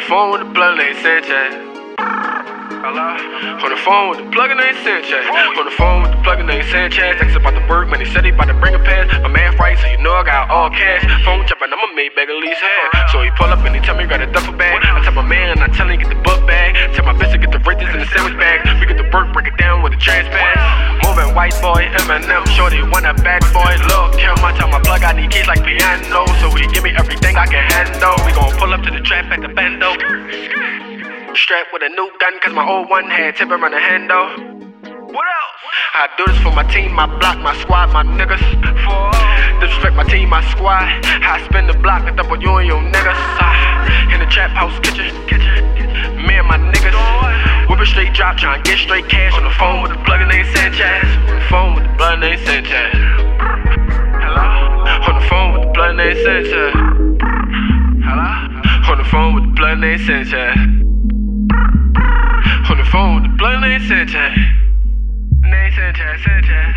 the phone with the blood named Sanchez. Hello? On the phone with the plug named Sanchez. On the phone with the plug named Sanchez. Asked about the work, man. He said he about to bring a pass. My man right, so you know I got all cash. Phone jumping, I'ma make bag at least half. So he pull up and he tell me got a duffel bag. I tell my man, I tell him get the book bag. Tell my bitch to get the riches in the sandwich bag. We get the work, break it down with the trash pass. Moving white boy, Eminem, shorty, want a bad boy. Look, him, Strapped with a new gun, cause my old one had tip around the handle. What else? I do this for my team, my block, my squad, my niggas. For disrespect my team, my squad. I spin the block and double you and your niggas. In the trap house kitchen, kitchen. Me and my niggas. Whip a straight drop, tryna get straight cash on the phone with the plug named Sanchez. On the phone with the blood named Sanchez. Hello? On the phone with the named Sanchez. Hello? On the phone with the blood named Sanchez. The blood Sanchez, Sanchez.